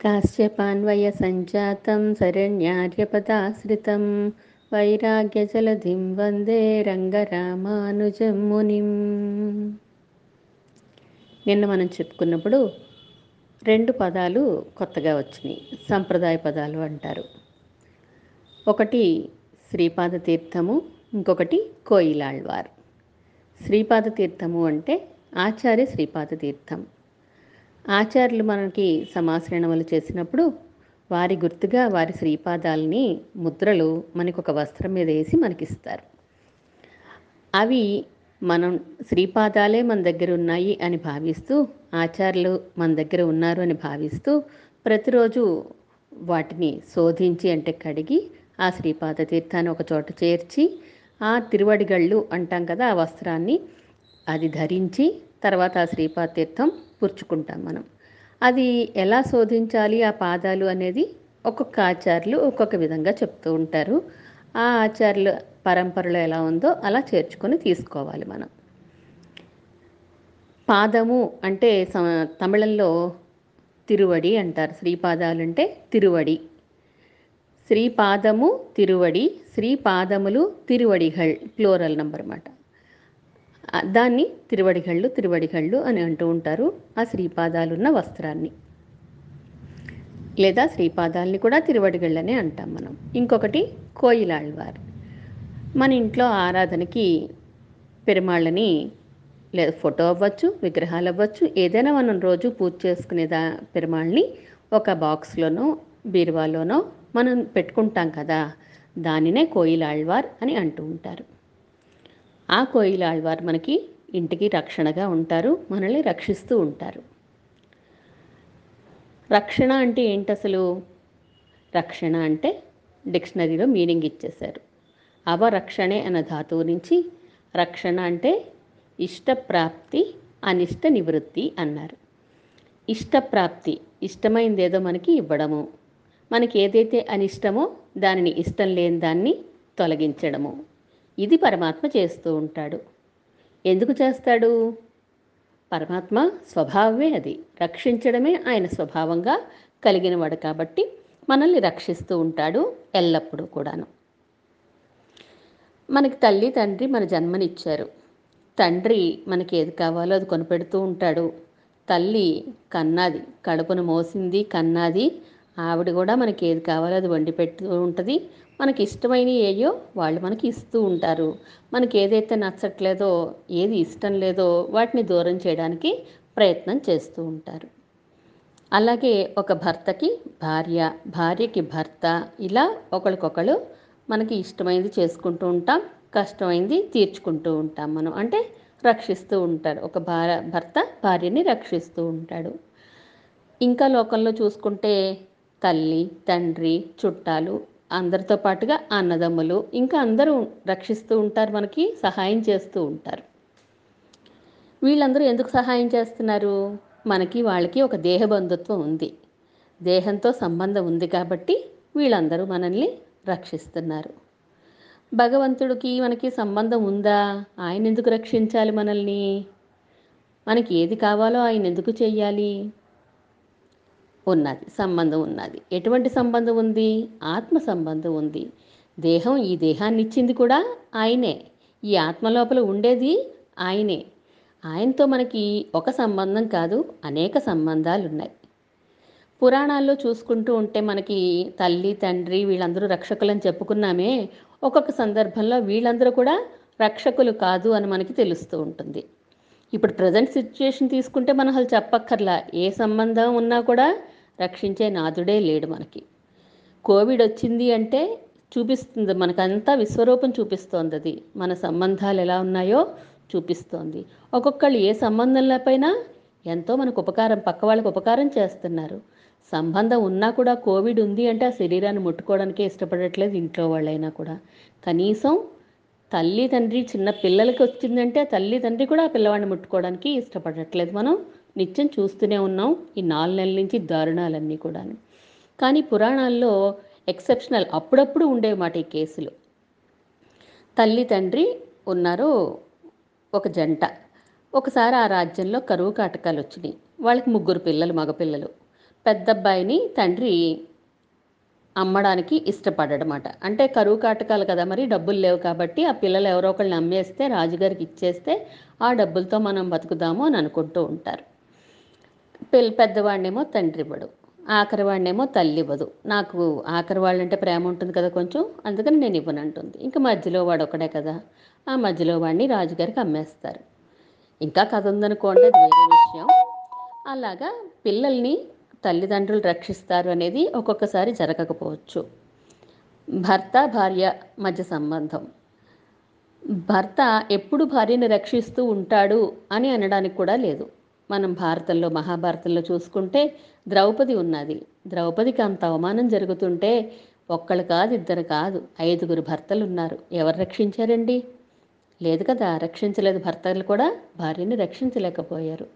काश्यपान्वयसञ्जातं शरण्यार्यपदाश्रितं వైరాగ్యజలధిం వందే రంగరామానుజం మునిం నిన్న మనం చెప్పుకున్నప్పుడు రెండు పదాలు కొత్తగా వచ్చినాయి సంప్రదాయ పదాలు అంటారు ఒకటి శ్రీపాద తీర్థము ఇంకొకటి కోయిలాళ్వార్ శ్రీపాద తీర్థము అంటే ఆచార్య శ్రీపాద తీర్థం ఆచార్యులు మనకి సమాశ్రణములు చేసినప్పుడు వారి గుర్తుగా వారి శ్రీపాదాలని ముద్రలు మనకు ఒక వస్త్రం మీద వేసి మనకిస్తారు. అవి మనం శ్రీపాదాలే మన దగ్గర ఉన్నాయి అని భావిస్తూ ఆచార్యులు మన దగ్గర ఉన్నారు అని భావిస్తూ ప్రతిరోజు వాటిని శోధించి అంటే కడిగి ఆ శ్రీపాద తీర్థాన్ని ఒక చోట చేర్చి ఆ తిరువడిగళ్ళు అంటాం కదా ఆ వస్త్రాన్ని అది ధరించి తర్వాత ఆ శ్రీపాద తీర్థం పుచ్చుకుంటాం మనం. అది ఎలా శోధించాలి ఆ పాదాలు అనేది ఒక్కొక్క ఆచార్యులు ఒక్కొక్క విధంగా చెప్తూ ఉంటారు. ఆ ఆచార్యుల పరంపరలో ఎలా ఉందో అలా చేర్చుకొని తీసుకోవాలి మనం. పాదము అంటే తమిళంలో తిరువడి అంటారు. శ్రీపాదాలు అంటే తిరువడి. శ్రీపాదము తిరువడి శ్రీపాదములు తిరువడిగళ్ ప్లోరల్ నంబర్ అన్నమాట దాన్ని తిరువడిగళ్ళు తిరువడిగళ్ళు అని అంటూ ఉంటారు. ఆ శ్రీపాదాలున్న వస్త్రాన్ని. లేదా శ్రీపాదాలని కూడా తిరువడిగళ్ళనే అంటాం మనం. ఇంకొకటి కోయిలాళ్వార్. మన ఇంట్లో ఆరాధనకి పెరుమాళ్ళని లేదా ఫోటో అవ్వచ్చు విగ్రహాలు అవ్వచ్చు ఏదైనా మనం రోజు పూజ చేసుకునేదా పెరుమాళ్ళని ఒక బాక్స్లోనో బీరువాలోనో మనం పెట్టుకుంటాం కదా. దానినే కోయిలాళ్వార్ అని అంటూ ఉంటారు. ఆ కోయిలాళ్వారు మనకి ఇంటికి రక్షణగా ఉంటారు మనల్ని రక్షిస్తూ ఉంటారు. రక్షణ అంటే ఏంటి అసలు? రక్షణ అంటే డిక్షనరీలో మీనింగ్ ఇచ్చేశారు. అవరక్షణే అన్న ధాతువు నుంచి రక్షణ అంటే ఇష్టప్రాప్తి అనిష్ట నివృత్తి అన్నారు. ఇష్టప్రాప్తి ఇష్టమైంది ఏదో మనకి ఇవ్వడము. మనకి ఏదైతే అనిష్టమో దానిని ఇష్టం లేని దాన్ని తొలగించడము. ఇది పరమాత్మ చేస్తూ ఉంటాడు. ఎందుకు చేస్తాడు? పరమాత్మ స్వభావమే అది. రక్షించడమే ఆయన స్వభావంగా కలిగినవాడు కాబట్టి మనల్ని రక్షిస్తూ ఉంటాడు ఎల్లప్పుడూ కూడాను. మనకి తల్లి తండ్రి మన జన్మనిచ్చారు. తండ్రి మనకి ఏది కావాలో అది కొనిపెడుతూ ఉంటాడు. తల్లి కన్నాది కడుపును మోసింది కన్నాది ఆవిడ కూడా మనకి ఏది కావాలో అది వండి పెడుతూ ఉంటుంది. మనకి ఇష్టమైనవి ఏయో వాళ్ళు మనకి ఇస్తూ ఉంటారు. మనకి ఏదైతే నచ్చట్లేదో ఏది ఇష్టం లేదో వాటిని దూరం చేయడానికి ప్రయత్నం చేస్తూ ఉంటారు. అలాగే ఒక భర్తకి భార్య భార్యకి భర్త ఇలా ఒకరికొకరు మనకి ఇష్టమైనది చేసుకుంటూ ఉంటాం కష్టమైంది తీర్చుకుంటూ ఉంటాం మనం. అంటే రక్షిస్తూ ఉంటారు ఒక భార్య భర్త భార్యని రక్షిస్తూ ఉంటాడు. ఇంకా లోకంలో చూసుకుంటే తల్లి తండ్రి చుట్టాలు అందరితో పాటుగా అన్నదమ్ములు ఇంకా అందరూ రక్షిస్తూ ఉంటారు మనకి సహాయం చేస్తూ ఉంటారు. వీళ్ళందరూ ఎందుకు సహాయం చేస్తున్నారు? మనకి వాళ్ళకి ఒక దేహ బంధుత్వం ఉంది. దేహంతో సంబంధం ఉంది కాబట్టి వీళ్ళందరూ మనల్ని రక్షిస్తున్నారు. భగవంతుడికి మనకి సంబంధం ఉందా? ఆయన ఎందుకు రక్షించాలి మనల్ని? మనకి ఏది కావాలో ఆయన ఎందుకు చెయ్యాలి? ఉన్నది సంబంధం ఉన్నది. ఎటువంటి సంబంధం ఉంది? ఆత్మ సంబంధం ఉంది. దేహం ఈ దేహాన్ని ఇచ్చింది కూడా ఆయనే. ఈ ఆత్మ లోపల ఉండేది ఆయనే. ఆయనతో మనకి ఒక సంబంధం కాదు అనేక సంబంధాలు ఉన్నాయి పురాణాల్లో చూసుకుంటూ ఉంటే మనకి తల్లి తండ్రి వీళ్ళందరూ రక్షకులని చెప్పుకున్నామే. ఒక్కొక్క సందర్భంలో వీళ్ళందరూ కూడా రక్షకులు కాదు అని మనకి తెలుస్తూ ఉంటుంది. ఇప్పుడు ప్రజెంట్ సిచ్యుయేషన్ తీసుకుంటే మనం అసలు చెప్పక్కర్లా. ఏ సంబంధం ఉన్నా కూడా రక్షించే నాథుడే లేడు మనకి. కోవిడ్ వచ్చింది అంటే చూపిస్తుంది. మనకంతా విశ్వరూపం చూపిస్తోంది అది. మన సంబంధాలు ఎలా ఉన్నాయో చూపిస్తోంది. ఒక్కొక్కళ్ళు ఏ సంబంధం ఎంతో మనకు ఉపకారం పక్క వాళ్ళకి ఉపకారం చేస్తున్నారు. సంబంధం ఉన్నా కూడా కోవిడ్ ఉంది అంటే ఆ శరీరాన్ని ముట్టుకోవడానికే ఇష్టపడట్లేదు ఇంట్లో వాళ్ళైనా కూడా. కనీసం తల్లి తండ్రి చిన్న పిల్లలకి వచ్చిందంటే తల్లి తండ్రి కూడా ఆ పిల్లవాడిని ముట్టుకోవడానికి ఇష్టపడట్లేదు. మనం నిత్యం చూస్తూనే ఉన్నాం ఈ నాలుగు నెలల నుంచి దారుణాలన్నీ కూడా కానీ పురాణాల్లో ఎక్సెప్షనల్ అప్పుడప్పుడు ఉండేవి మాట ఈ కేసులు. తల్లి తండ్రి ఉన్నారు ఒక జంట. ఒకసారి ఆ రాజ్యంలో కరువు కాటకాలు వచ్చినాయి. వాళ్ళకి ముగ్గురు పిల్లలు మగపిల్లలు. పెద్దబ్బాయిని తండ్రి అమ్మడానికి ఇష్టపడమాట అంటే కరువు కాటకాలు కదా మరి డబ్బులు లేవు కాబట్టి ఆ పిల్లలు ఎవరో ఒకళ్ళని అమ్మేస్తే రాజుగారికి ఇచ్చేస్తే ఆ డబ్బులతో మనం బతుకుదాము అని అనుకుంటూ ఉంటారు. పిల్ల పెద్దవాడినేమో తండ్రి ఇవ్వడు ఆఖరి వాడినేమో తల్లి ఇవ్వదు నాకు ఆఖరి వాళ్ళంటే ప్రేమ ఉంటుంది కదా కొంచెం అందుకని నేను ఇవ్వనంటుంది. ఇంకా మధ్యలో వాడు ఒకడే కదా ఆ మధ్యలో వాడిని రాజుగారికి అమ్మేస్తారు. ఇంకా కథ ఉందనుకోండి అది వేరే విషయం. అలాగా పిల్లల్ని తల్లిదండ్రులు రక్షిస్తారు అనేది ఒక్కొక్కసారి జరగకపోవచ్చు. భర్త భార్య మధ్య సంబంధం. భర్త ఎప్పుడు భార్యను రక్షిస్తూ ఉంటాడు అని అనడానికి కూడా లేదు. మనం భారతంలో మహాభారతంలో చూసుకుంటే ద్రౌపది ఉన్నది. ద్రౌపదికి అంత అవమానం జరుగుతుంటే ఒక్కళ్ళు కాదు ఇద్దరు కాదు ఐదుగురు భర్తలు ఉన్నారు. ఎవరు రక్షించారండి? లేదు కదా రక్షించలేదు. భర్తలు కూడా భార్యని రక్షించలేకపోయారు.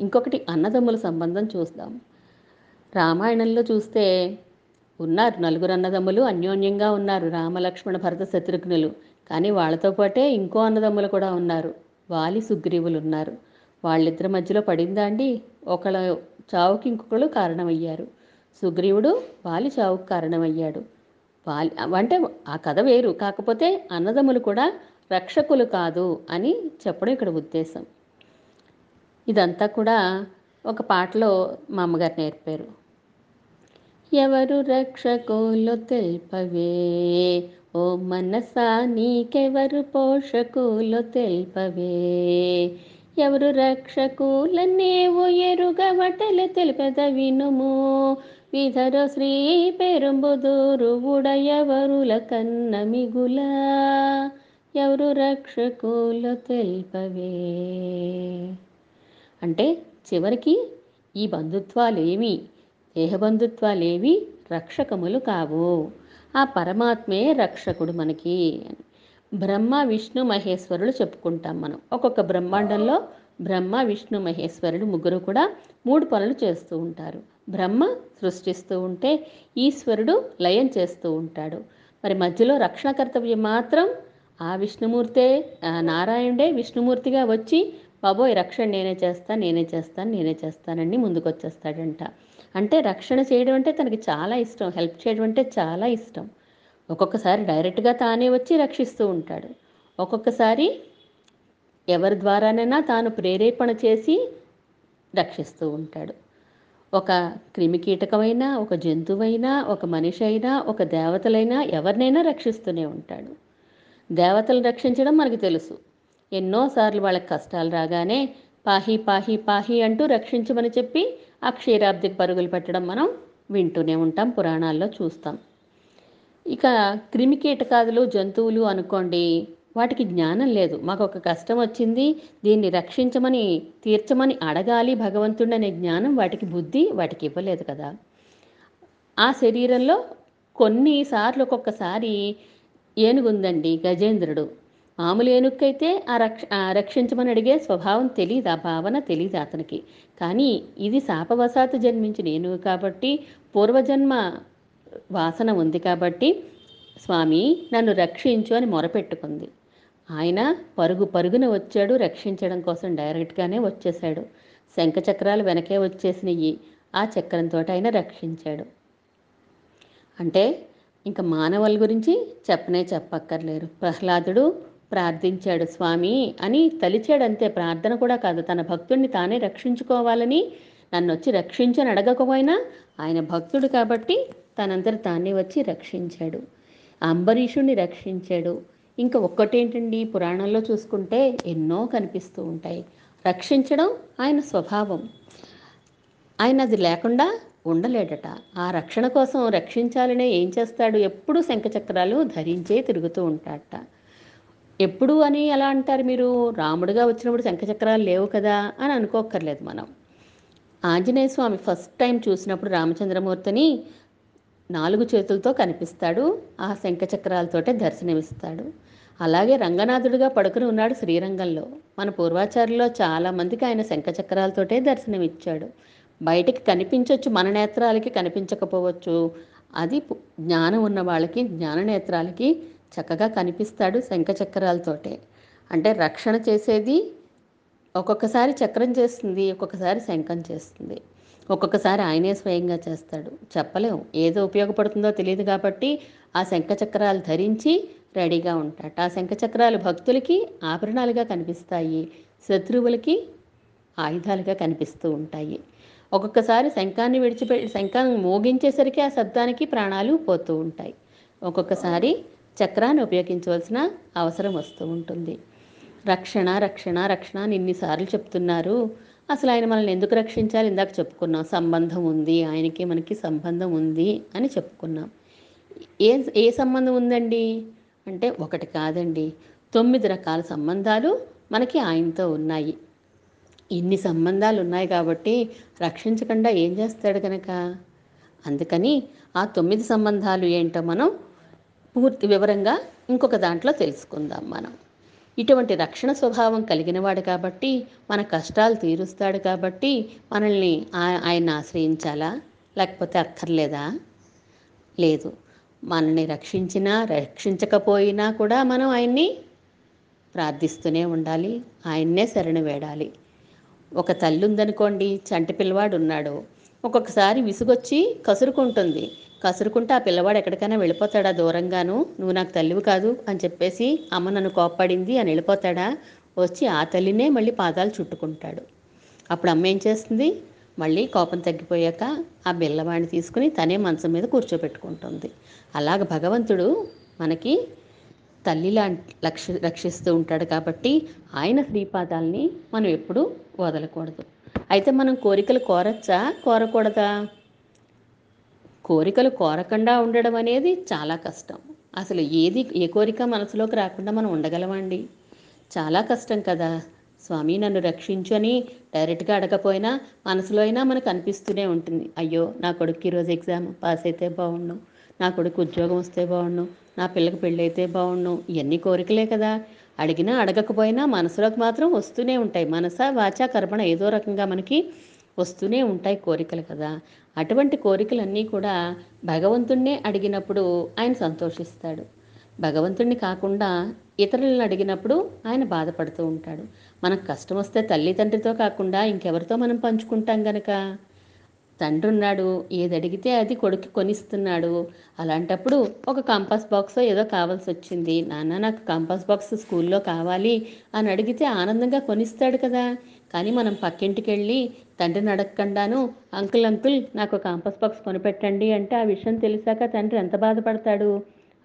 ఇంకొకటి అన్నదమ్ముల సంబంధం చూద్దాం. రామాయణంలో చూస్తే ఉన్నారు నలుగురు అన్నదమ్ములు అన్యోన్యంగా ఉన్నారు రామలక్ష్మణ భరత శత్రుఘ్నులు. కానీ వాళ్ళతో పాటే ఇంకో అన్నదమ్ములు కూడా ఉన్నారు. వాలి సుగ్రీవులు ఉన్నారు. వాళ్ళిద్దరి మధ్యలో పడిందా అండి ఒకళ్ళ చావుకి ఇంకొకళ్ళు కారణమయ్యారు. సుగ్రీవుడు వాలి చావుకు కారణమయ్యాడు. వాలి అంటే ఆ కథ వేరు. కాకపోతే అన్నదమ్ములు కూడా రక్షకులు కాదు అని చెప్పడం ఇక్కడ ఉద్దేశం. ఇదంతా కూడా ఒక పాటలో మా అమ్మగారు నేర్పారు. ఎవరు రక్షకులు తెల్పవే? ఓ మనసా నీకెవరు పోషకులు తెల్పవే? ఎవరు రక్షకులనేవో ఎరుగవటలు తెలిపెద వినుము. విధర శ్రీ పెరుంబుదూరు ఉడయవరుల కన్న మిగుల? ఎవరు రక్షకులు తెల్పవే? అంటే చివరికి ఈ బంధుత్వాలు ఏమి దేహబంధుత్వాలేవి రక్షకములు కావు. ఆ పరమాత్మే రక్షకుడు మనకి బ్రహ్మ విష్ణు మహేశ్వరులు చెప్పుకుంటాం మనం. ఒక్కొక్క బ్రహ్మాండంలో బ్రహ్మ విష్ణు మహేశ్వరుడు ముగ్గురు కూడా మూడు పనులు చేస్తూ ఉంటారు. బ్రహ్మ సృష్టిస్తూ ఉంటే ఈశ్వరుడు లయం చేస్తూ ఉంటాడు. మరి మధ్యలో రక్షణ కర్తవ్యం మాత్రం ఆ విష్ణుమూర్తే నారాయణుడే విష్ణుమూర్తిగా వచ్చి బాబోయ్ రక్షణ నేనే చేస్తాను నేనే చేస్తాను నేనే చేస్తానని ముందుకొచ్చేస్తాడంట. అంటే రక్షణ చేయడం అంటే తనకి చాలా ఇష్టం. హెల్ప్ చేయడం అంటే చాలా ఇష్టం. ఒక్కొక్కసారి డైరెక్ట్గా తానే వచ్చి రక్షిస్తూ ఉంటాడు. ఒక్కొక్కసారి ఎవరి ద్వారానైనా తాను ప్రేరేపణ చేసి రక్షిస్తూ ఉంటాడు. ఒక క్రిమికీటకమైనా ఒక జంతువైనా ఒక మనిషి అయినా ఒక దేవతలైనా ఎవరినైనా రక్షిస్తూనే ఉంటాడు. దేవతలు రక్షించడం మనకు తెలుసు. ఎన్నోసార్లు వాళ్ళకి కష్టాలు రాగానే పాహి పాహి పాహి అంటూ రక్షించమని చెప్పి ఆ క్షీరాబ్దికి పరుగులు పెట్టడం మనం వింటూనే ఉంటాం పురాణాల్లో చూస్తాం. ఇక క్రిమి కీటకాదులు జంతువులు అనుకోండి వాటికి జ్ఞానం లేదు. మాకు ఒక కష్టం వచ్చింది దీన్ని రక్షించమని తీర్చమని అడగాలి భగవంతుడు అనే జ్ఞానం వాటికి బుద్ధి వాటికి ఇవ్వలేదు కదా. ఆ శరీరంలో కొన్నిసార్లు ఒక్కొక్కసారి ఏనుగుందండి గజేంద్రుడు. మామూలు ఏనుక్కైతే ఆ రక్ష రక్షించమని అడిగే స్వభావం తెలియదు ఆ భావన తెలియదు అతనికి. కానీ ఇది శాపవశాత్తు జన్మించిన ఏనుగు కాబట్టి పూర్వజన్మ వాసన ఉంది కాబట్టి స్వామి నన్ను రక్షించు అని మొరపెట్టుకుంది. ఆయన పరుగు పరుగున వచ్చాడు రక్షించడం కోసం డైరెక్ట్గానే వచ్చేశాడు. శంఖ చక్రాలు వెనకే వచ్చేసినవి ఆ చక్రంతో ఆయన రక్షించాడు. అంటే ఇంకా మానవుల గురించి చెప్పనే చెప్పక్కర్లేరు ప్రహ్లాదుడు ప్రార్థించాడు స్వామి అని తలిచాడు అంతే ప్రార్థన కూడా కాదు తన భక్తుడిని తానే రక్షించుకోవాలని నన్ను వచ్చి రక్షించని అడగకపోయినా ఆయన భక్తుడు కాబట్టి తనంతట తానే వచ్చి రక్షించాడు. అంబరీషుణ్ణి రక్షించాడు. ఇంకా ఒక్కటేంటండి పురాణంలో చూసుకుంటే ఎన్నో కనిపిస్తూ ఉంటాయి. రక్షించడం ఆయన స్వభావం. ఆయన అది లేకుండా ఉండలేడట. ఆ రక్షణ కోసం రక్షించాలనే ఏం చేస్తాడు? ఎప్పుడూ శంఖచక్రాలు ధరించే తిరుగుతూ ఉంటాడట. ఎప్పుడు అని ఎలా అంటారు మీరు? రాముడుగా వచ్చినప్పుడు శంఖచక్రాలు లేవు కదా అని అనుకోక్కర్లేదు మనం. ఆంజనేయ స్వామి ఫస్ట్ టైం చూసినప్పుడు రామచంద్రమూర్తిని నాలుగు చేతులతో కనిపిస్తాడు. ఆ శంఖచక్రాలతోటే దర్శనమిస్తాడు. అలాగే రంగనాథుడిగా పడుకుని ఉన్నాడు శ్రీరంగంలో. మన పూర్వాచారుల్లో చాలామందికి ఆయన శంఖచక్రాలతోటే దర్శనమిచ్చాడు. బయటికి కనిపించవచ్చు మన నేత్రాలకి కనిపించకపోవచ్చు. అది పు- జ్ఞానం ఉన్న వాళ్ళకి జ్ఞాన నేత్రాలకి చక్కగా కనిపిస్తాడు శంఖచక్రాలతోటే అంటే రక్షణ చేసేది ఒక్కొక్కసారి చక్రం చేస్తుంది ఒక్కొక్కసారి శంఖం చేస్తుంది. ఒక్కొక్కసారి ఆయనే స్వయంగా చేస్తాడు. చెప్పలేం ఏదో ఉపయోగపడుతుందో తెలియదు కాబట్టి ఆ శంఖ చక్రాలు ధరించి రెడీగా ఉంటాడు ఆ శంఖ చక్రాలు భక్తులకి ఆభరణాలుగా కనిపిస్తాయి శత్రువులకి ఆయుధాలుగా కనిపిస్తూ ఉంటాయి. ఒక్కొక్కసారి శంఖాన్ని విడిచిపెట్టి శంఖాన్ని మోగించేసరికి ఆ శబ్దానికి ప్రాణాలు పోతూ ఉంటాయి. ఒక్కొక్కసారి చక్రాన్ని ఉపయోగించవలసిన అవసరం వస్తూ ఉంటుంది. రక్షణ రక్షణ రక్షణ అని ఇన్నిసార్లు చెప్తున్నారు. అసలు ఆయన మనల్ని ఎందుకు రక్షించాలి? ఇందాక చెప్పుకున్నాం. సంబంధం ఉంది. ఆయనకి మనకి సంబంధం ఉంది అని చెప్పుకున్నాం. ఏ ఏ సంబంధం ఉందండి? అంటే ఒకటి కాదండి. తొమ్మిది రకాల సంబంధాలు మనకి ఆయనతో ఉన్నాయి. ఇన్ని సంబంధాలు ఉన్నాయి కాబట్టి రక్షించకుండా ఏం చేస్తాడు కనుక అందుకని ఆ తొమ్మిది సంబంధాలు ఏంటో మనం పూర్తి వివరంగా ఇంకొక దాంట్లో తెలుసుకుందాం మనం. ఇటువంటి రక్షణ స్వభావం కలిగినవాడు కాబట్టి మన కష్టాలు తీరుస్తాడు కాబట్టి మనల్ని ఆయన ఆశ్రయించాలా? లేకపోతే అక్కర్లేదా? లేదు. మనల్ని రక్షించినా రక్షించకపోయినా కూడా మనం ఆయన్ని ప్రార్థిస్తూనే ఉండాలి. ఆయన్నే శరణు వేడాలి. ఒక తల్లి ఉందనుకోండి చంటి పిల్లవాడు ఉన్నాడు ఒక్కొక్కసారి విసుగొచ్చి కసురుకుంటుంది. కసురుకుంటే ఆ పిల్లవాడు ఎక్కడికైనా వెళ్ళిపోతాడా దూరంగాను? నువ్వు నాకు తల్లివి కాదు అని చెప్పేసి అమ్మ నన్ను కోప్పడింది అని వెళ్ళిపోతాడా? వచ్చి ఆ తల్లినే మళ్ళీ పాదాలు చుట్టుకుంటాడు. అప్పుడు అమ్మ ఏం చేస్తుంది? మళ్ళీ కోపం తగ్గిపోయాక ఆ బిల్లవాడిని తీసుకుని తనే మంచం మీద కూర్చోబెట్టుకుంటుంది అలాగ భగవంతుడు మనకి తల్లిలా లక్ష రక్షిస్తూ ఉంటాడు కాబట్టి ఆయన శ్రీపాదాలని మనం ఎప్పుడూ వదలకూడదు. అయితే మనం కోరికలు కోరచ్చా? కోరకూడదా? కోరికలు కోరకుండా ఉండడం అనేది చాలా కష్టం. అసలు ఏది ఏ కోరిక మనసులోకి రాకుండా మనం ఉండగలమండి? చాలా కష్టం కదా. స్వామి నన్ను రక్షించని డైరెక్ట్గా అడగపోయినా మనసులో అయినా మనకు అనిపిస్తూనే ఉంటుంది. అయ్యో నా కొడుకు ఈరోజు ఎగ్జామ్ పాస్ అయితే బాగుండు. నా కొడుకు ఉద్యోగం వస్తే బాగుండు నా పిల్లకి పెళ్ళైతే బాగుండు ఇవన్నీ కోరికలే కదా. అడిగినా అడగకపోయినా మనసులోకి మాత్రం వస్తూనే ఉంటాయి. మనస వాచ కర్మణ ఏదో రకంగా మనకి వస్తూనే ఉంటాయి కోరికలు కదా. అటువంటి కోరికలన్నీ కూడా భగవంతుణ్ణే అడిగినప్పుడు ఆయన సంతోషిస్తాడు. భగవంతుణ్ణి కాకుండా ఇతరులను అడిగినప్పుడు ఆయన బాధపడుతూ ఉంటాడు. మనకు కష్టం వస్తే తల్లిదండ్రితో కాకుండా ఇంకెవరితో మనం పంచుకుంటాం గనక? తండ్రి ఉన్నాడు ఏది అడిగితే అది కొడుకు కొనిస్తున్నాడు. అలాంటప్పుడు ఒక కంపాస్ బాక్స్ ఏదో కావాల్సి వచ్చింది. నాన్న నాకు కంపాస్ బాక్స్ స్కూల్లో కావాలి అని అడిగితే ఆనందంగా కొనిస్తాడు కదా. కానీ మనం పక్కింటికి వెళ్ళి తండ్రిని అడగకుండాను అంకుల్ అంకుల్ నాకు కంపాస్ బాక్స్ కొనిపెట్టండి అంటే ఆ విషయం తెలిసాక తండ్రి ఎంత బాధపడతాడు?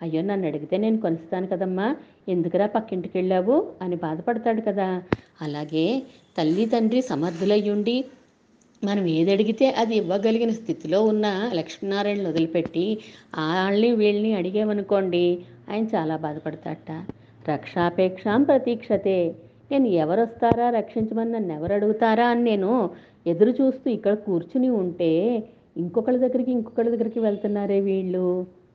అయ్యో నన్ను అడిగితే నేను కొనిస్తాను కదమ్మా. ఎందుకురా పక్కింటికి వెళ్ళావు అని బాధపడతాడు కదా. అలాగే తల్లి తండ్రి సమర్థులయ్యుండి మనం ఏది అడిగితే అది ఇవ్వగలిగిన స్థితిలో ఉన్న లక్ష్మీనారాయణని వదిలిపెట్టి వాళ్ళని వీళ్ళని అడిగామనుకోండి ఆయన చాలా బాధపడతాట రక్షాపేక్షాం ప్రతీక్షతే. నేను ఎవరు వస్తారా రక్షించమని నన్ను ఎవరు అడుగుతారా? అని నేను ఎదురు చూస్తూ ఇక్కడ కూర్చుని ఉంటే ఇంకొకళ్ళ దగ్గరికి ఇంకొకళ్ళ దగ్గరికి వెళ్తున్నారే వీళ్ళు?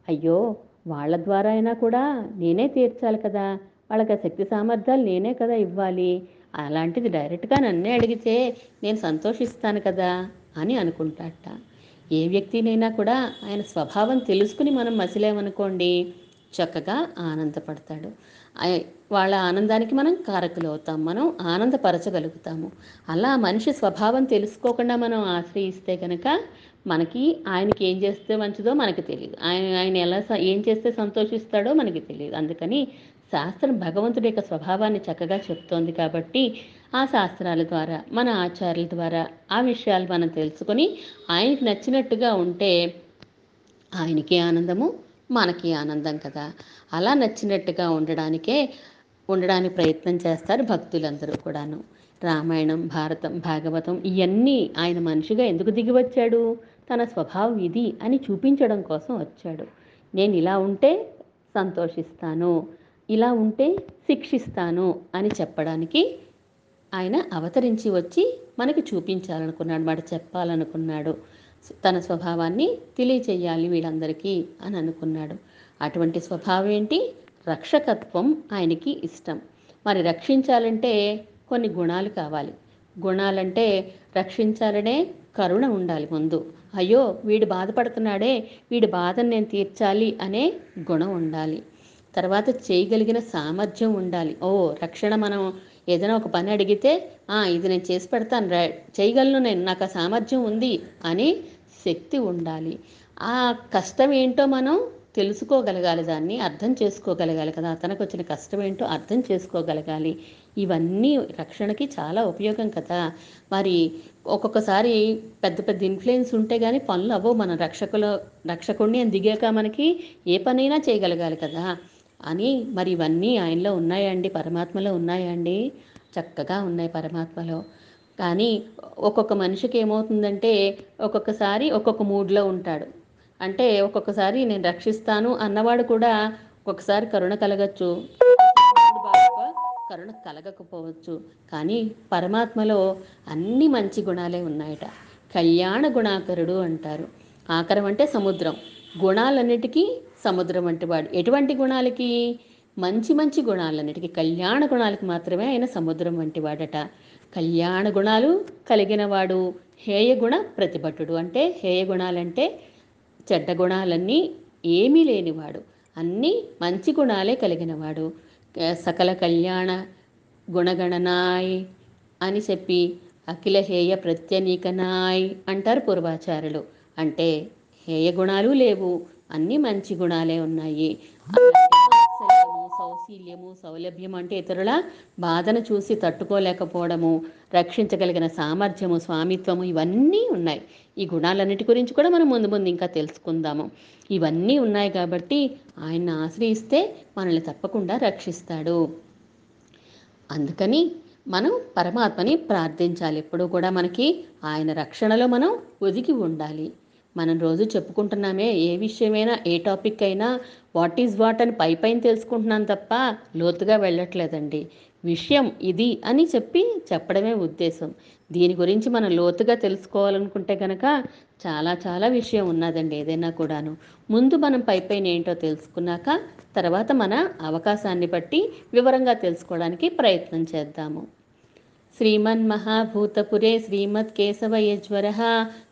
అయ్యో వాళ్ళ ద్వారా అయినా కూడా నేనే తీర్చాలి కదా. వాళ్ళకి ఆ శక్తి సామర్థ్యాలు నేనే కదా ఇవ్వాలి. అలాంటిది డైరెక్ట్గా నన్నే అడిగితే నేను సంతోషిస్తాను కదా అని అనుకుంటాట. ఏ వ్యక్తినైనా కూడా ఆయన స్వభావం తెలుసుకుని మనం మసిలేమనుకోండి చక్కగా ఆనందపడతాడు. వాళ్ళ ఆనందానికి మనం కారకులు అవుతాం మనం ఆనందపరచగలుగుతాము. అలా మనిషి స్వభావం తెలుసుకోకుండా మనం ఆశ్రయిస్తే కనుక మనకి ఆయనకి ఏం చేస్తే మంచిదో మనకి తెలియదు. ఆయన ఆయన ఎలా ఏం చేస్తే సంతోషిస్తాడో మనకి తెలియదు. అందుకని శాస్త్రం భగవంతుడి యొక్క స్వభావాన్ని చక్కగా చెప్తోంది కాబట్టి ఆ శాస్త్రాల ద్వారా మన ఆచార్యుల ద్వారా ఆ విషయాలు మనం తెలుసుకొని ఆయనకి నచ్చినట్టుగా ఉంటే ఆయనకి ఆనందము మనకి ఆనందం కదా. అలా నచ్చినట్టుగా ఉండడానికే ఉండడానికి ప్రయత్నం చేస్తారు భక్తులందరూ కూడాను. రామాయణం భారతం భాగవతం ఇవన్నీ ఆయన మనిషిగా ఎందుకు దిగి వచ్చాడు తన స్వభావం ఇది అని చూపించడం కోసం వచ్చాడు. నేను ఇలా ఉంటే సంతోషిస్తాను. ఇలా ఉంటే శిక్షిస్తాను అని చెప్పడానికి ఆయన అవతరించి వచ్చి మనకి చూపించాలనుకున్నాడు మాట చెప్పాలనుకున్నాడు. తన స్వభావాన్ని తెలియచేయాలి వీళ్ళందరికీ అని అనుకున్నాడు. అటువంటి స్వభావం ఏంటి? రక్షకత్వం ఆయనకి ఇష్టం. మరి రక్షించాలంటే కొన్ని గుణాలు కావాలి. గుణాలంటే రక్షించాలనే కరుణ ఉండాలి ముందు. అయ్యో వీడు బాధపడుతున్నాడే వీడి బాధను నేను తీర్చాలి అనే గుణం ఉండాలి. తర్వాత చేయగలిగిన సామర్థ్యం ఉండాలి. ఓ రక్షణ మనం ఏదైనా ఒక పని అడిగితే ఇది నేను చేసి పెడతాను రా చేయగలను నేను నాకు ఆ సామర్థ్యం ఉంది అని శక్తి ఉండాలి. ఆ కష్టం ఏంటో మనం తెలుసుకోగలగాలి దాన్ని అర్థం చేసుకోగలగాలి కదా. అతనికి వచ్చిన కష్టం ఏంటో అర్థం చేసుకోగలగాలి. ఇవన్నీ రక్షణకి చాలా ఉపయోగం కదా. మరి ఒక్కొక్కసారి పెద్ద పెద్ద ఇన్ఫ్లుయెన్స్ ఉంటే కానీ పనులు అవ్వవు. మన రక్షకుల రక్షకుడిని అని దిగాక మనకి ఏ పనైనా చేయగలగాలి కదా. అని మరి ఇవన్నీ ఆయనలో ఉన్నాయండి పరమాత్మలో ఉన్నాయండి చక్కగా ఉన్నాయి పరమాత్మలో. కానీ ఒక్కొక్క మనిషికి ఏమవుతుందంటే ఒక్కొక్కసారి ఒక్కొక్క మూడ్లో ఉంటాడు. అంటే ఒక్కొక్కసారి నేను రక్షిస్తాను అన్నవాడు కూడా ఒక్కొక్కసారి కరుణ కలగచ్చు. కరుణ కలగకపోవచ్చు. కానీ పరమాత్మలో అన్ని మంచి గుణాలే ఉన్నాయట. కళ్యాణ గుణాకరుడు అంటారు. ఆకరం అంటే సముద్రం. గుణాలన్నిటికీ సముద్రం వంటి వాడు. ఎటువంటి గుణాలకి? మంచి మంచి గుణాలన్నిటికీ. కళ్యాణ గుణాలకి మాత్రమే ఆయన సముద్రం వంటి వాడట. కళ్యాణ గుణాలు కలిగిన వాడు హేయ గుణ ప్రతిభటుడు. అంటే హేయ గుణాలంటే చెడ్డ గుణాలన్నీ ఏమీ లేనివాడు. అన్నీ మంచి గుణాలే కలిగినవాడు సకల కళ్యాణ గుణగణనాయ్ అని చెప్పి అఖిల హేయ ప్రత్యనీకనాయ్ అంటారు పూర్వాచారులు అంటే హేయ గుణాలు లేవు. అన్నీ మంచి గుణాలే ఉన్నాయి. సౌశీల్యము సౌలభ్యం అంటే ఇతరుల బాధను చూసి తట్టుకోలేకపోవడము రక్షించగలిగిన సామర్థ్యము స్వామిత్వము ఇవన్నీ ఉన్నాయి. ఈ గుణాలన్నిటి గురించి కూడా మనం ముందు ముందు ఇంకా తెలుసుకుందాము. ఇవన్నీ ఉన్నాయి కాబట్టి ఆయన్ని ఆశ్రయిస్తే మనల్ని తప్పకుండా రక్షిస్తాడు. అందుకని మనం పరమాత్మని ప్రార్థించాలి. ఎప్పుడూ కూడా మనకి ఆయన రక్షణలో మనం ఒదిగి ఉండాలి. మనం రోజు చెప్పుకుంటున్నామే ఏ విషయమైనా ఏ టాపిక్ అయినా వాట్ ఈజ్ వాట్ అని పై పైన తెలుసుకుంటున్నాం తప్ప లోతుగా వెళ్ళట్లేదండి. విషయం ఇది అని చెప్పి చెప్పడమే ఉద్దేశం. దీని గురించి మనం లోతుగా తెలుసుకోవాలనుకుంటే కనుక చాలా చాలా విషయం ఉన్నదండి ఏదైనా కూడాను. ముందు మనం పై పైన ఏంటో తెలుసుకున్నాక తర్వాత మన అవకాశాన్ని బట్టి వివరంగా తెలుసుకోవడానికి ప్రయత్నం చేద్దాము. శ్రీమన్మహాభూతపురే శ్రీమత్కేశవయజ్వర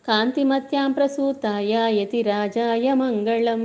కాంతిమత్యాం ప్రసూతాయ యతి రాజాయ మంగళం